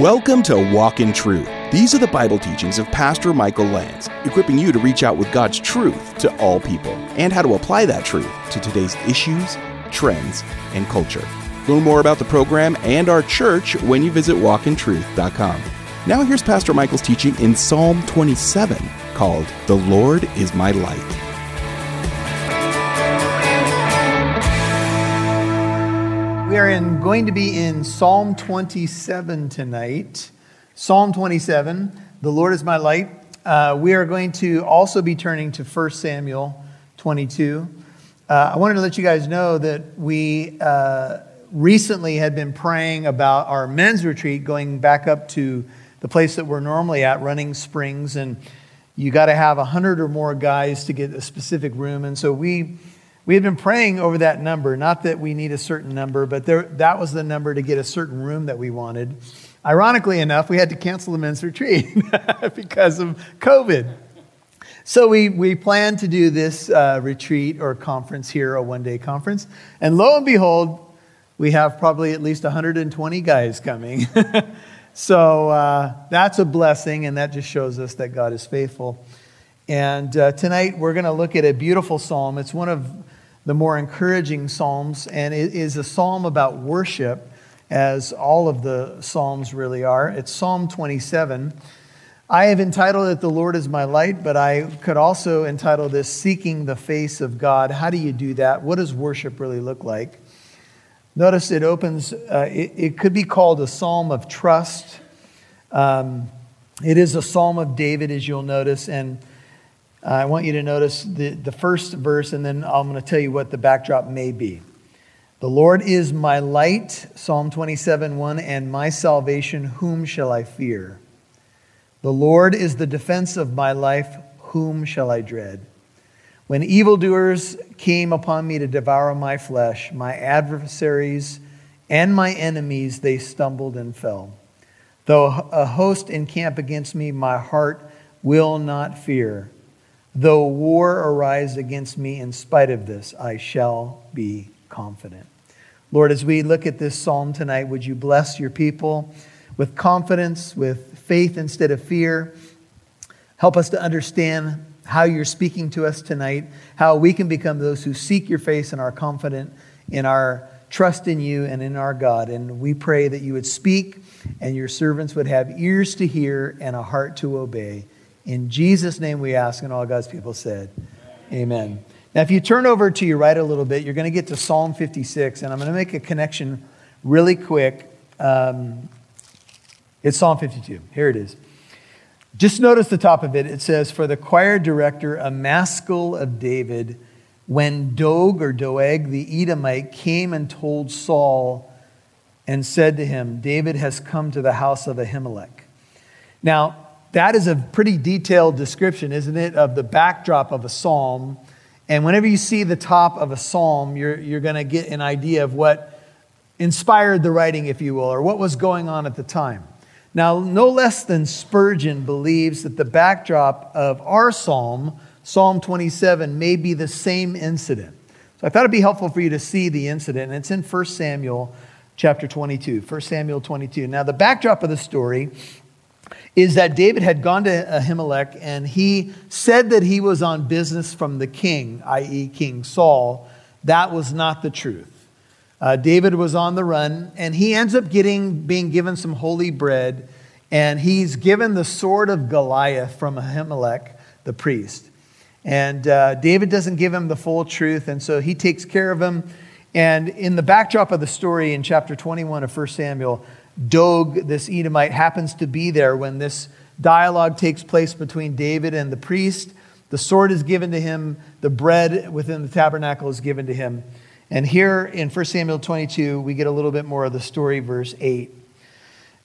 Welcome to Walk in Truth. These are the Bible teachings of Pastor Michael Lance, equipping you to reach out with God's truth to all people and how to apply that truth to today's issues, trends, and culture. Learn more about the program and our church when you visit walkintruth.com. Now, here's Pastor Michael's teaching in Psalm 27 called The Lord is My Light. We are in, going to be in Psalm 27 tonight. Psalm 27, the Lord is my light. Uh, we are going to also be turning to 1 Samuel 22. Uh, I wanted to let you guys know that we uh, recently had been praying about our men's retreat going back up to the place that we're normally at, Running Springs. And you got to have 100 or more guys to get a specific room. And so we we had been praying over that number, not that we need a certain number, but there, that was the number to get a certain room that we wanted. Ironically enough, we had to cancel the men's retreat because of COVID. So we, we planned to do this uh, retreat or conference here, a one day conference. And lo and behold, we have probably at least 120 guys coming. so uh, that's a blessing, and that just shows us that God is faithful. And uh, tonight we're going to look at a beautiful psalm. It's one of the more encouraging Psalms, and it is a psalm about worship, as all of the Psalms really are. It's Psalm 27. I have entitled it The Lord is My Light, but I could also entitle this Seeking the Face of God. How do you do that? What does worship really look like? Notice it opens, uh, it, it, could be called a psalm of trust. Um, it is a psalm of David, as you'll notice, and Uh, I want you to notice the, the first verse, and then I'm going to tell you what the backdrop may be. The Lord is my light, Psalm 27 1, and my salvation, whom shall I fear? The Lord is the defense of my life, whom shall I dread? When evildoers came upon me to devour my flesh, my adversaries and my enemies, they stumbled and fell. Though a host encamp against me, my heart will not fear. Though war arise against me, in spite of this, I shall be confident. Lord, as we look at this psalm tonight, would you bless your people with confidence, with faith instead of fear? Help us to understand how you're speaking to us tonight, how we can become those who seek your face and are confident in our trust in you and in our God. And we pray that you would speak and your servants would have ears to hear and a heart to obey. In Jesus' name we ask, and all God's people said, Amen. Now, if you turn over to your right a little bit, you're going to get to Psalm 56, and I'm going to make a connection really quick. Um, it's Psalm 52. Here it is. Just notice the top of it. It says, For the choir director, a maskil of David, when Dog or Doeg the Edomite came and told Saul and said to him, David has come to the house of Ahimelech. Now, that is a pretty detailed description, isn't it, of the backdrop of a psalm. And whenever you see the top of a psalm, you're, you're going to get an idea of what inspired the writing, if you will, or what was going on at the time. Now, no less than Spurgeon believes that the backdrop of our psalm, Psalm 27, may be the same incident. So I thought it'd be helpful for you to see the incident. And it's in 1 Samuel chapter 22. 1 Samuel 22. Now, the backdrop of the story is that David had gone to Ahimelech and he said that he was on business from the king, i.e., King Saul. That was not the truth. Uh, David was on the run and he ends up getting, being given some holy bread and he's given the sword of Goliath from Ahimelech, the priest. And uh, David doesn't give him the full truth, and so he takes care of him. And in the backdrop of the story in chapter 21 of 1 Samuel, Dog, this Edomite, happens to be there when this dialogue takes place between David and the priest. The sword is given to him, the bread within the tabernacle is given to him. And here in 1 Samuel 22, we get a little bit more of the story, verse 8.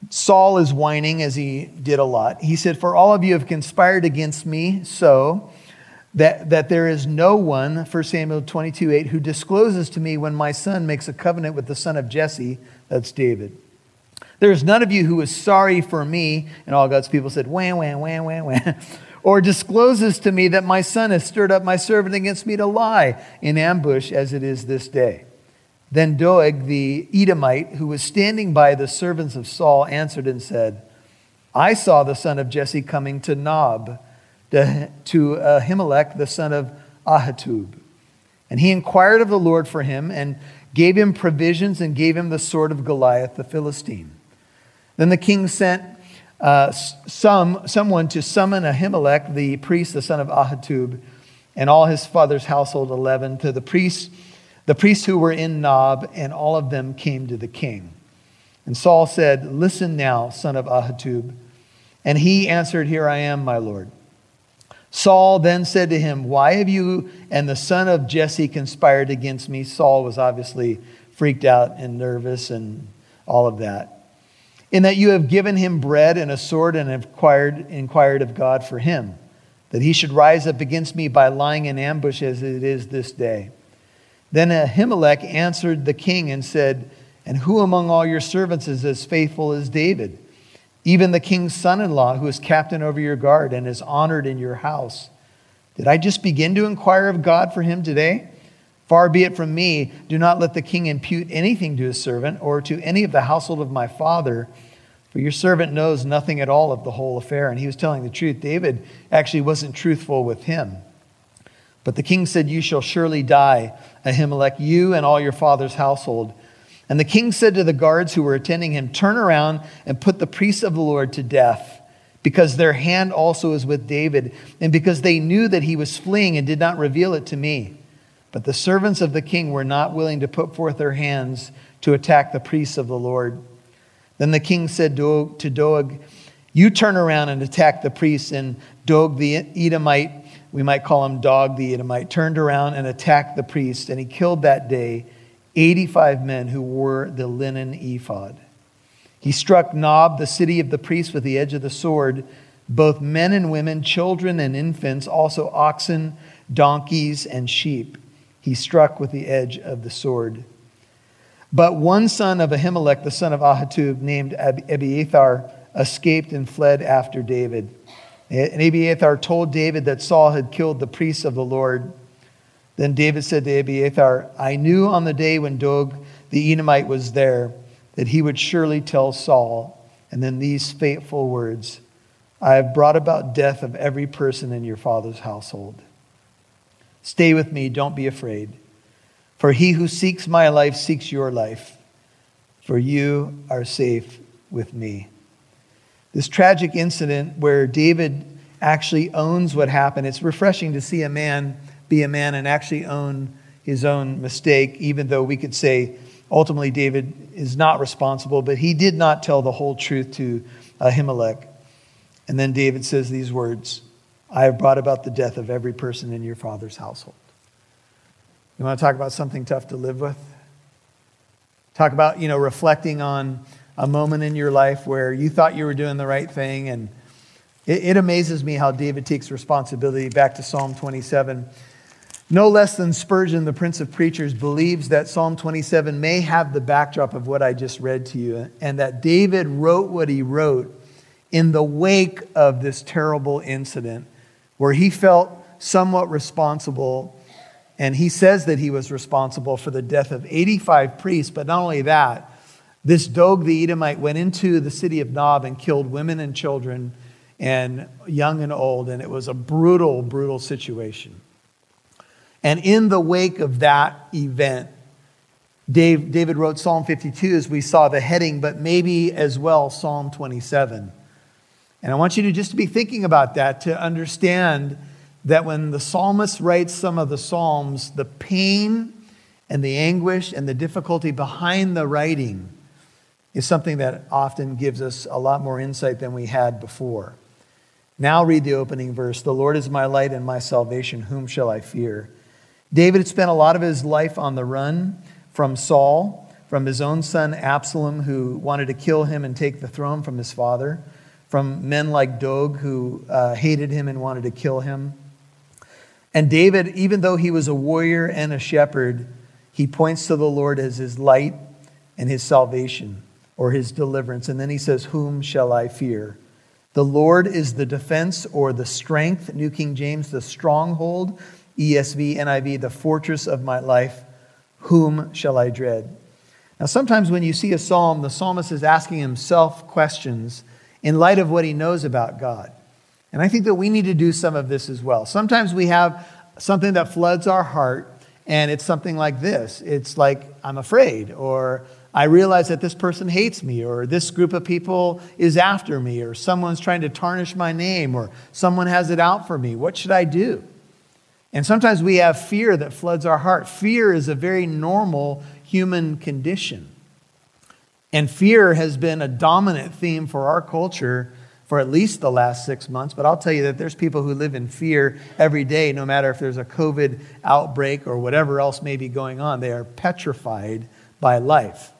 Saul is whining as he did a lot. He said, For all of you have conspired against me, so that, that there is no one, 1 Samuel 22 8, who discloses to me when my son makes a covenant with the son of Jesse, that's David. There is none of you who is sorry for me. And all God's people said, wham, wham, wham, wham, wham. or discloses to me that my son has stirred up my servant against me to lie in ambush as it is this day. Then Doeg the Edomite, who was standing by the servants of Saul, answered and said, I saw the son of Jesse coming to Nob, to, to Ahimelech, the son of Ahitub. And he inquired of the Lord for him and gave him provisions and gave him the sword of Goliath the Philistine. Then the king sent uh, some, someone to summon Ahimelech, the priest, the son of Ahitub, and all his father's household, 11, to the priests, the priests who were in Nob, and all of them came to the king. And Saul said, Listen now, son of Ahitub. And he answered, Here I am, my Lord. Saul then said to him, Why have you and the son of Jesse conspired against me? Saul was obviously freaked out and nervous and all of that. In that you have given him bread and a sword and have inquired, inquired of God for him, that he should rise up against me by lying in ambush as it is this day. Then Ahimelech answered the king and said, And who among all your servants is as faithful as David? Even the king's son in law, who is captain over your guard and is honored in your house. Did I just begin to inquire of God for him today? Far be it from me, do not let the king impute anything to his servant or to any of the household of my father, for your servant knows nothing at all of the whole affair. And he was telling the truth. David actually wasn't truthful with him. But the king said, You shall surely die, Ahimelech, you and all your father's household. And the king said to the guards who were attending him, Turn around and put the priests of the Lord to death, because their hand also is with David, and because they knew that he was fleeing and did not reveal it to me. But the servants of the king were not willing to put forth their hands to attack the priests of the Lord. Then the king said to Doeg, You turn around and attack the priests. And Doeg the Edomite, we might call him Dog the Edomite, turned around and attacked the priests, and he killed that day 85 men who wore the linen ephod. He struck Nob, the city of the priests, with the edge of the sword, both men and women, children and infants, also oxen, donkeys, and sheep. He struck with the edge of the sword. But one son of Ahimelech, the son of Ahitub, named Abiathar, escaped and fled after David. And Abiathar told David that Saul had killed the priests of the Lord. Then David said to Abiathar, I knew on the day when Doeg the Edomite was there that he would surely tell Saul. And then these fateful words I have brought about death of every person in your father's household. Stay with me, don't be afraid. For he who seeks my life seeks your life, for you are safe with me. This tragic incident where David actually owns what happened, it's refreshing to see a man be a man and actually own his own mistake, even though we could say ultimately David is not responsible, but he did not tell the whole truth to Ahimelech. And then David says these words I have brought about the death of every person in your father's household. You want to talk about something tough to live with? Talk about, you know, reflecting on a moment in your life where you thought you were doing the right thing. And it, it amazes me how David takes responsibility. Back to Psalm 27. No less than Spurgeon, the Prince of Preachers, believes that Psalm 27 may have the backdrop of what I just read to you, and that David wrote what he wrote in the wake of this terrible incident where he felt somewhat responsible. And he says that he was responsible for the death of 85 priests, but not only that, this Dog the Edomite went into the city of Nob and killed women and children and young and old, and it was a brutal, brutal situation. And in the wake of that event, Dave, David wrote Psalm 52 as we saw the heading, but maybe as well Psalm 27. And I want you to just be thinking about that to understand that when the psalmist writes some of the psalms, the pain and the anguish and the difficulty behind the writing is something that often gives us a lot more insight than we had before. Now read the opening verse The Lord is my light and my salvation. Whom shall I fear? David had spent a lot of his life on the run from Saul, from his own son Absalom, who wanted to kill him and take the throne from his father, from men like Doeg, who uh, hated him and wanted to kill him. And David, even though he was a warrior and a shepherd, he points to the Lord as his light and his salvation or his deliverance. And then he says, Whom shall I fear? The Lord is the defense or the strength, New King James, the stronghold ESV, NIV, the fortress of my life. whom shall I dread? Now, sometimes when you see a psalm, the psalmist is asking himself questions in light of what he knows about God. And I think that we need to do some of this as well. Sometimes we have something that floods our heart, and it's something like this it's like, I'm afraid, or I realize that this person hates me, or this group of people is after me, or someone's trying to tarnish my name, or someone has it out for me. What should I do? And sometimes we have fear that floods our heart. Fear is a very normal human condition. And fear has been a dominant theme for our culture for at least the last six months. But I'll tell you that there's people who live in fear every day, no matter if there's a COVID outbreak or whatever else may be going on. They are petrified by life.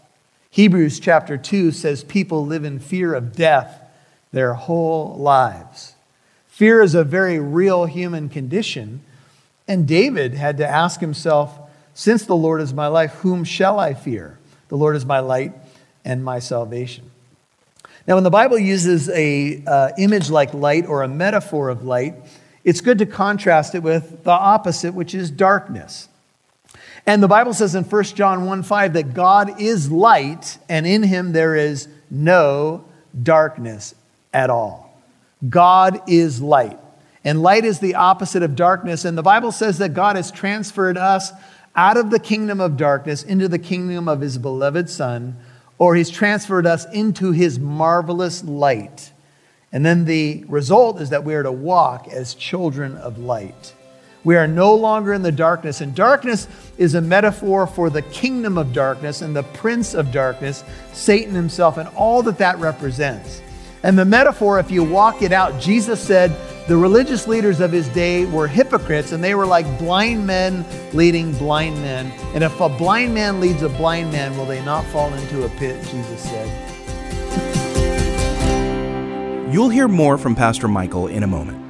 Hebrews chapter 2 says people live in fear of death their whole lives. Fear is a very real human condition. And David had to ask himself, since the Lord is my life, whom shall I fear? The Lord is my light and my salvation. Now, when the Bible uses a uh, image like light or a metaphor of light, it's good to contrast it with the opposite, which is darkness. And the Bible says in 1 John 1 5 that God is light, and in him there is no darkness at all. God is light. And light is the opposite of darkness. And the Bible says that God has transferred us out of the kingdom of darkness into the kingdom of his beloved Son, or he's transferred us into his marvelous light. And then the result is that we are to walk as children of light. We are no longer in the darkness. And darkness is a metaphor for the kingdom of darkness and the prince of darkness, Satan himself, and all that that represents. And the metaphor, if you walk it out, Jesus said, the religious leaders of his day were hypocrites, and they were like blind men leading blind men. And if a blind man leads a blind man, will they not fall into a pit? Jesus said. You'll hear more from Pastor Michael in a moment.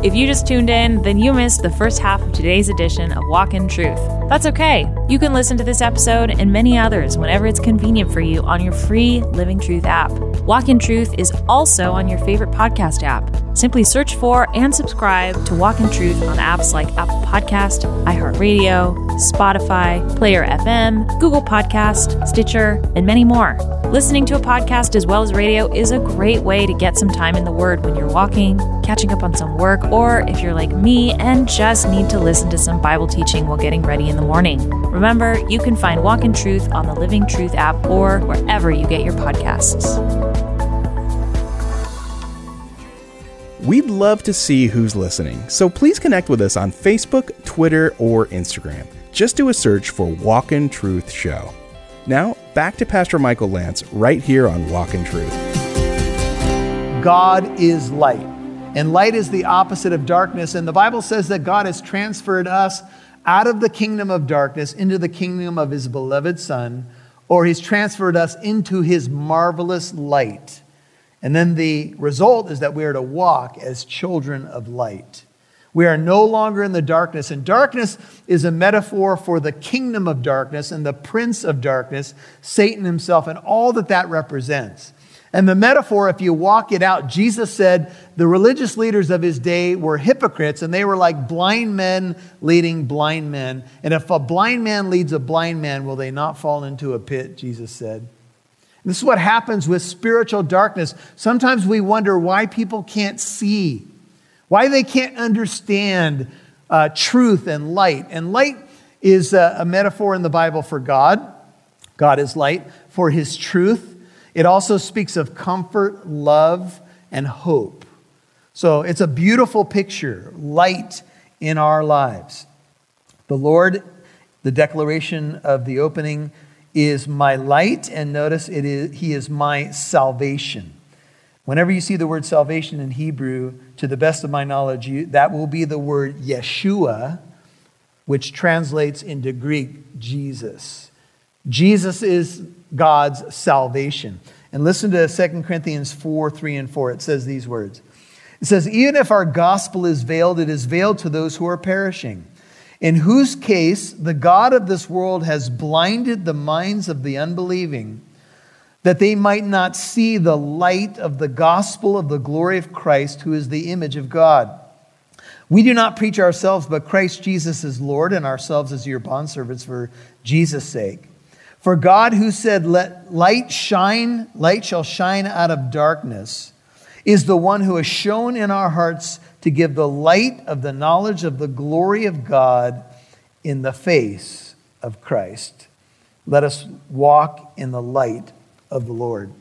If you just tuned in, then you missed the first half of today's edition of Walk in Truth. That's okay. You can listen to this episode and many others whenever it's convenient for you on your free Living Truth app. Walk in Truth is also on your favorite podcast app. Simply search for and subscribe to Walk in Truth on apps like Apple Podcast, iHeartRadio, Spotify, Player FM, Google Podcast, Stitcher, and many more. Listening to a podcast as well as radio is a great way to get some time in the Word when you're walking, catching up on some work, or if you're like me and just need to listen to some Bible teaching while getting ready in the morning. Remember, you can find Walk in Truth on the Living Truth app or wherever you get your podcasts. We'd love to see who's listening, so please connect with us on Facebook, Twitter, or Instagram. Just do a search for Walk in Truth Show. Now, back to Pastor Michael Lance right here on Walk in Truth. God is light, and light is the opposite of darkness. And the Bible says that God has transferred us out of the kingdom of darkness into the kingdom of his beloved Son, or he's transferred us into his marvelous light. And then the result is that we are to walk as children of light. We are no longer in the darkness. And darkness is a metaphor for the kingdom of darkness and the prince of darkness, Satan himself, and all that that represents. And the metaphor, if you walk it out, Jesus said the religious leaders of his day were hypocrites and they were like blind men leading blind men. And if a blind man leads a blind man, will they not fall into a pit? Jesus said. This is what happens with spiritual darkness. Sometimes we wonder why people can't see why they can't understand uh, truth and light. And light is a, a metaphor in the Bible for God. God is light, for his truth. It also speaks of comfort, love, and hope. So it's a beautiful picture, light in our lives. The Lord, the declaration of the opening, is my light, and notice it is, He is my salvation. Whenever you see the word salvation in Hebrew, to the best of my knowledge, you, that will be the word Yeshua, which translates into Greek Jesus. Jesus is God's salvation. And listen to 2 Corinthians 4 3 and 4. It says these words It says, Even if our gospel is veiled, it is veiled to those who are perishing, in whose case the God of this world has blinded the minds of the unbelieving that they might not see the light of the gospel of the glory of Christ, who is the image of God. We do not preach ourselves, but Christ Jesus is Lord, and ourselves as your bondservants for Jesus' sake. For God, who said, Let light shine, light shall shine out of darkness, is the one who has shown in our hearts to give the light of the knowledge of the glory of God in the face of Christ. Let us walk in the light of the Lord.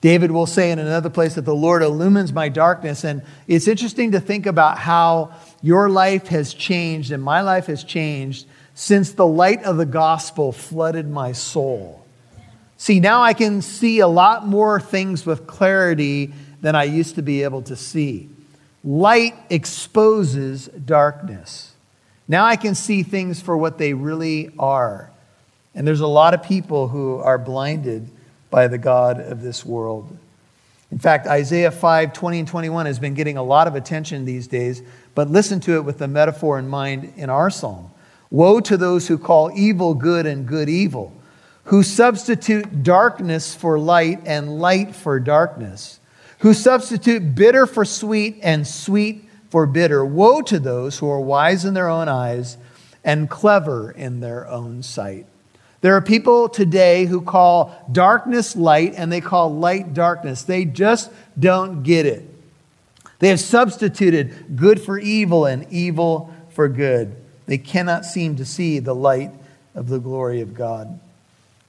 David will say in another place that the Lord illumines my darkness. And it's interesting to think about how your life has changed and my life has changed since the light of the gospel flooded my soul. See, now I can see a lot more things with clarity than I used to be able to see. Light exposes darkness. Now I can see things for what they really are. And there's a lot of people who are blinded by the God of this world. In fact, Isaiah 5 20 and 21 has been getting a lot of attention these days, but listen to it with the metaphor in mind in our psalm. Woe to those who call evil good and good evil, who substitute darkness for light and light for darkness, who substitute bitter for sweet and sweet for bitter. Woe to those who are wise in their own eyes and clever in their own sight. There are people today who call darkness light and they call light darkness. They just don't get it. They have substituted good for evil and evil for good. They cannot seem to see the light of the glory of God.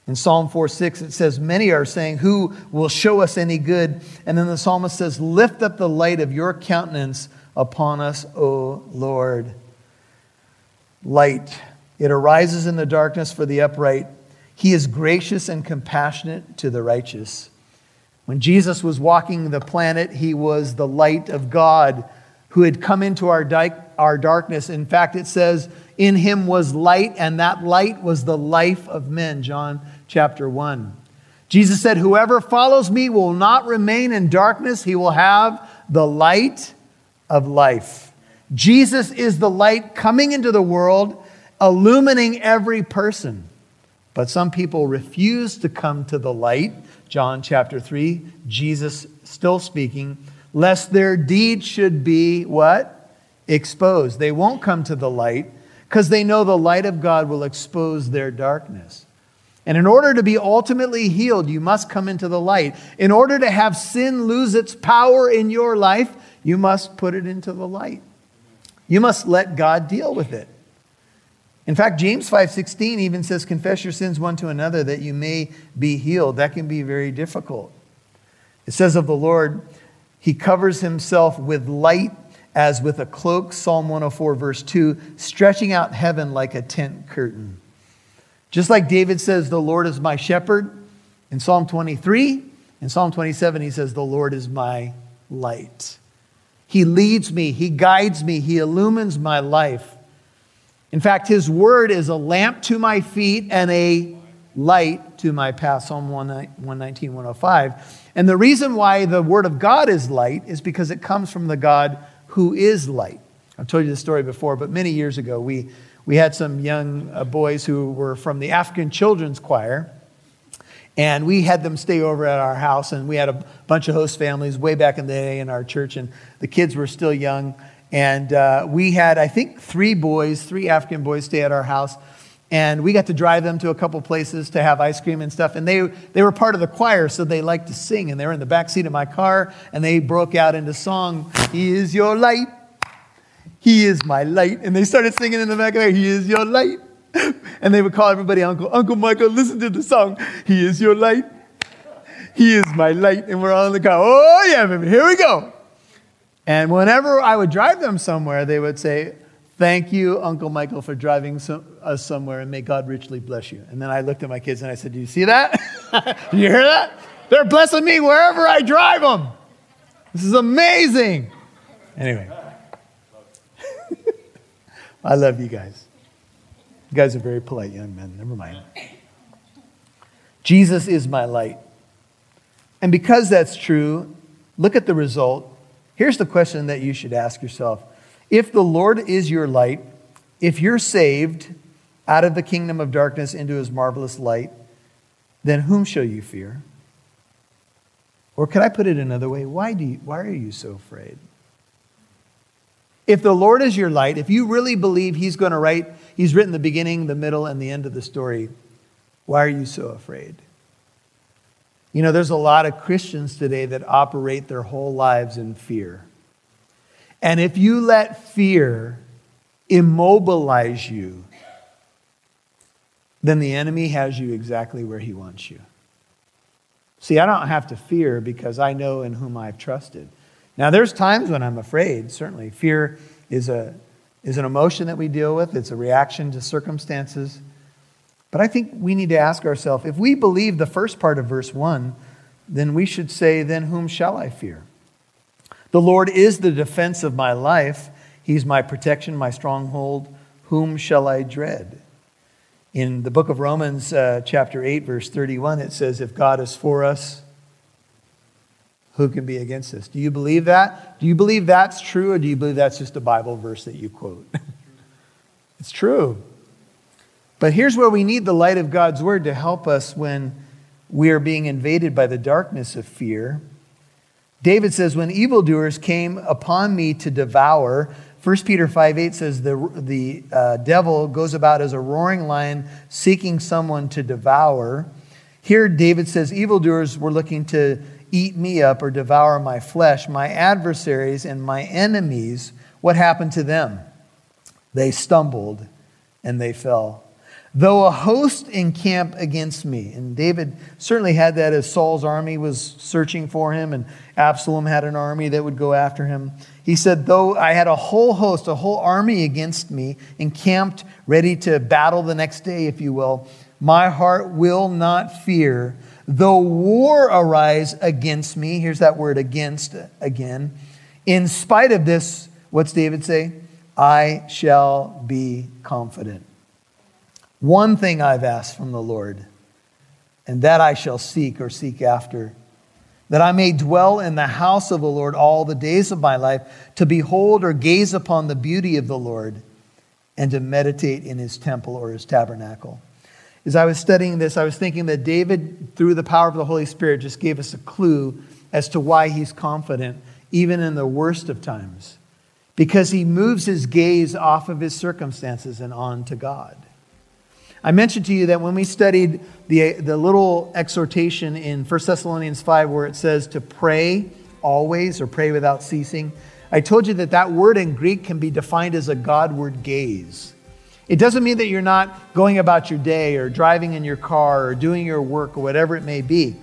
In Psalm 4 6, it says, Many are saying, Who will show us any good? And then the psalmist says, Lift up the light of your countenance upon us, O Lord. Light it arises in the darkness for the upright. He is gracious and compassionate to the righteous. When Jesus was walking the planet, he was the light of God who had come into our, di- our darkness. In fact, it says, In him was light, and that light was the life of men. John chapter 1. Jesus said, Whoever follows me will not remain in darkness, he will have the light of life. Jesus is the light coming into the world illumining every person. But some people refuse to come to the light. John chapter 3, Jesus still speaking, lest their deeds should be what? Exposed. They won't come to the light because they know the light of God will expose their darkness. And in order to be ultimately healed, you must come into the light. In order to have sin lose its power in your life, you must put it into the light. You must let God deal with it. In fact, James 5:16 even says confess your sins one to another that you may be healed. That can be very difficult. It says of the Lord, he covers himself with light as with a cloak, Psalm 104 verse 2, stretching out heaven like a tent curtain. Just like David says the Lord is my shepherd in Psalm 23, in Psalm 27 he says the Lord is my light. He leads me, he guides me, he illumines my life. In fact, his word is a lamp to my feet and a light to my path. Psalm 119, 105. And the reason why the word of God is light is because it comes from the God who is light. I've told you this story before, but many years ago, we, we had some young uh, boys who were from the African Children's Choir. And we had them stay over at our house, and we had a bunch of host families way back in the day in our church, and the kids were still young. And uh, we had, I think, three boys, three African boys stay at our house. And we got to drive them to a couple places to have ice cream and stuff. And they, they were part of the choir, so they liked to sing. And they were in the back seat of my car, and they broke out into song, He is your light. He is my light. And they started singing in the back of there, He is your light. And they would call everybody Uncle. Uncle Michael, listen to the song. He is your light. He is my light. And we're all in the car. Oh, yeah, baby. Here we go. And whenever I would drive them somewhere, they would say, Thank you, Uncle Michael, for driving some, us somewhere, and may God richly bless you. And then I looked at my kids and I said, Do you see that? Do you hear that? They're blessing me wherever I drive them. This is amazing. Anyway, I love you guys. You guys are very polite young men. Never mind. Jesus is my light. And because that's true, look at the result Here's the question that you should ask yourself If the Lord is your light, if you're saved out of the kingdom of darkness into his marvelous light, then whom shall you fear? Or could I put it another way? Why, do you, why are you so afraid? If the Lord is your light, if you really believe He's going to write, He's written the beginning, the middle, and the end of the story, why are you so afraid? You know, there's a lot of Christians today that operate their whole lives in fear. And if you let fear immobilize you, then the enemy has you exactly where he wants you. See, I don't have to fear because I know in whom I've trusted. Now, there's times when I'm afraid, certainly. Fear is, a, is an emotion that we deal with, it's a reaction to circumstances. But I think we need to ask ourselves if we believe the first part of verse 1, then we should say, Then whom shall I fear? The Lord is the defense of my life. He's my protection, my stronghold. Whom shall I dread? In the book of Romans, uh, chapter 8, verse 31, it says, If God is for us, who can be against us? Do you believe that? Do you believe that's true, or do you believe that's just a Bible verse that you quote? it's true. But here's where we need the light of God's word to help us when we are being invaded by the darkness of fear. David says, When evildoers came upon me to devour, 1 Peter 5 8 says, The, the uh, devil goes about as a roaring lion seeking someone to devour. Here, David says, Evildoers were looking to eat me up or devour my flesh. My adversaries and my enemies, what happened to them? They stumbled and they fell. Though a host encamp against me, and David certainly had that as Saul's army was searching for him, and Absalom had an army that would go after him. He said, Though I had a whole host, a whole army against me, encamped, ready to battle the next day, if you will, my heart will not fear. Though war arise against me, here's that word against again. In spite of this, what's David say? I shall be confident. One thing I've asked from the Lord, and that I shall seek or seek after, that I may dwell in the house of the Lord all the days of my life, to behold or gaze upon the beauty of the Lord, and to meditate in his temple or his tabernacle. As I was studying this, I was thinking that David, through the power of the Holy Spirit, just gave us a clue as to why he's confident, even in the worst of times, because he moves his gaze off of his circumstances and on to God. I mentioned to you that when we studied the, the little exhortation in 1 Thessalonians 5 where it says to pray always or pray without ceasing, I told you that that word in Greek can be defined as a Godward gaze. It doesn't mean that you're not going about your day or driving in your car or doing your work or whatever it may be.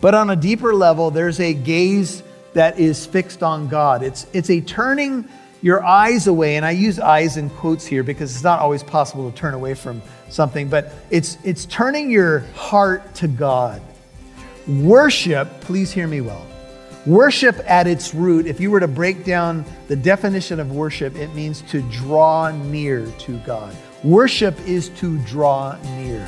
But on a deeper level, there's a gaze that is fixed on God. It's, it's a turning your eyes away, and I use eyes in quotes here because it's not always possible to turn away from something, but it's, it's turning your heart to God. Worship, please hear me well. Worship at its root, if you were to break down the definition of worship, it means to draw near to God. Worship is to draw near.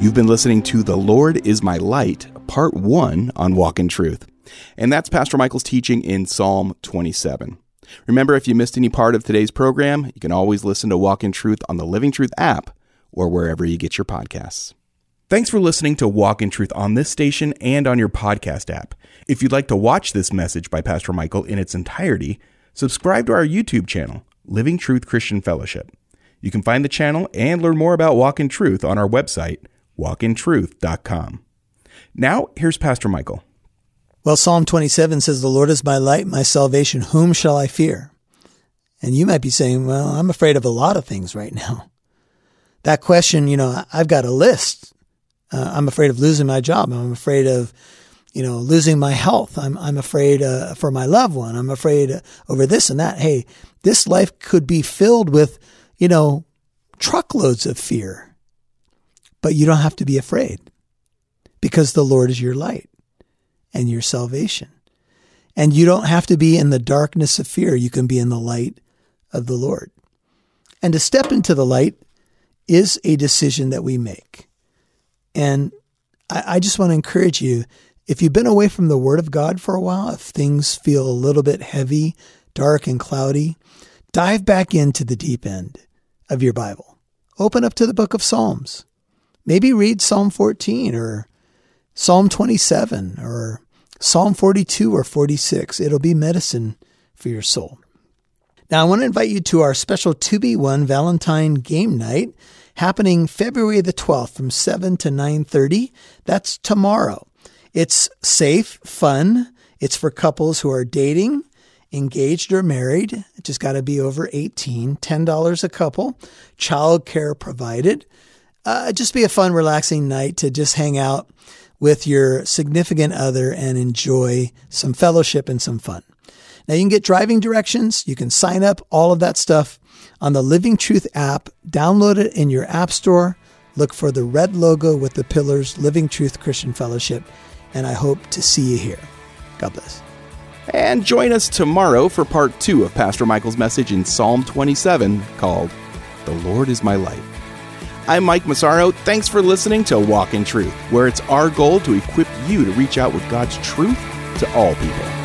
You've been listening to The Lord is My Light, Part 1 on Walk in Truth. And that's Pastor Michael's teaching in Psalm 27. Remember, if you missed any part of today's program, you can always listen to Walk in Truth on the Living Truth app or wherever you get your podcasts. Thanks for listening to Walk in Truth on this station and on your podcast app. If you'd like to watch this message by Pastor Michael in its entirety, subscribe to our YouTube channel, Living Truth Christian Fellowship. You can find the channel and learn more about Walk in Truth on our website, walkintruth.com. Now, here's Pastor Michael. Well, Psalm 27 says, The Lord is my light, my salvation. Whom shall I fear? And you might be saying, Well, I'm afraid of a lot of things right now. That question, you know, I've got a list. Uh, I'm afraid of losing my job. I'm afraid of, you know, losing my health. I'm, I'm afraid uh, for my loved one. I'm afraid uh, over this and that. Hey, this life could be filled with, you know, truckloads of fear. But you don't have to be afraid because the Lord is your light and your salvation. And you don't have to be in the darkness of fear. You can be in the light of the Lord. And to step into the light is a decision that we make. And I, I just want to encourage you if you've been away from the Word of God for a while, if things feel a little bit heavy, dark, and cloudy, dive back into the deep end of your Bible. Open up to the book of Psalms. Maybe read Psalm 14 or Psalm 27 or Psalm 42 or 46. It'll be medicine for your soul. Now, I want to invite you to our special 2B1 Valentine game night happening February the 12th from 7 to 9:30. That's tomorrow. It's safe, fun. It's for couples who are dating, engaged or married. It just got to be over 18, $10 a couple, child care provided. Uh, just be a fun, relaxing night to just hang out with your significant other and enjoy some fellowship and some fun. Now you can get driving directions. You can sign up, all of that stuff on the Living Truth app. Download it in your app store. Look for the red logo with the pillars, Living Truth Christian Fellowship. And I hope to see you here. God bless. And join us tomorrow for part two of Pastor Michael's message in Psalm 27 called The Lord is My Light. I'm Mike Massaro. Thanks for listening to Walk in Truth, where it's our goal to equip you to reach out with God's truth to all people.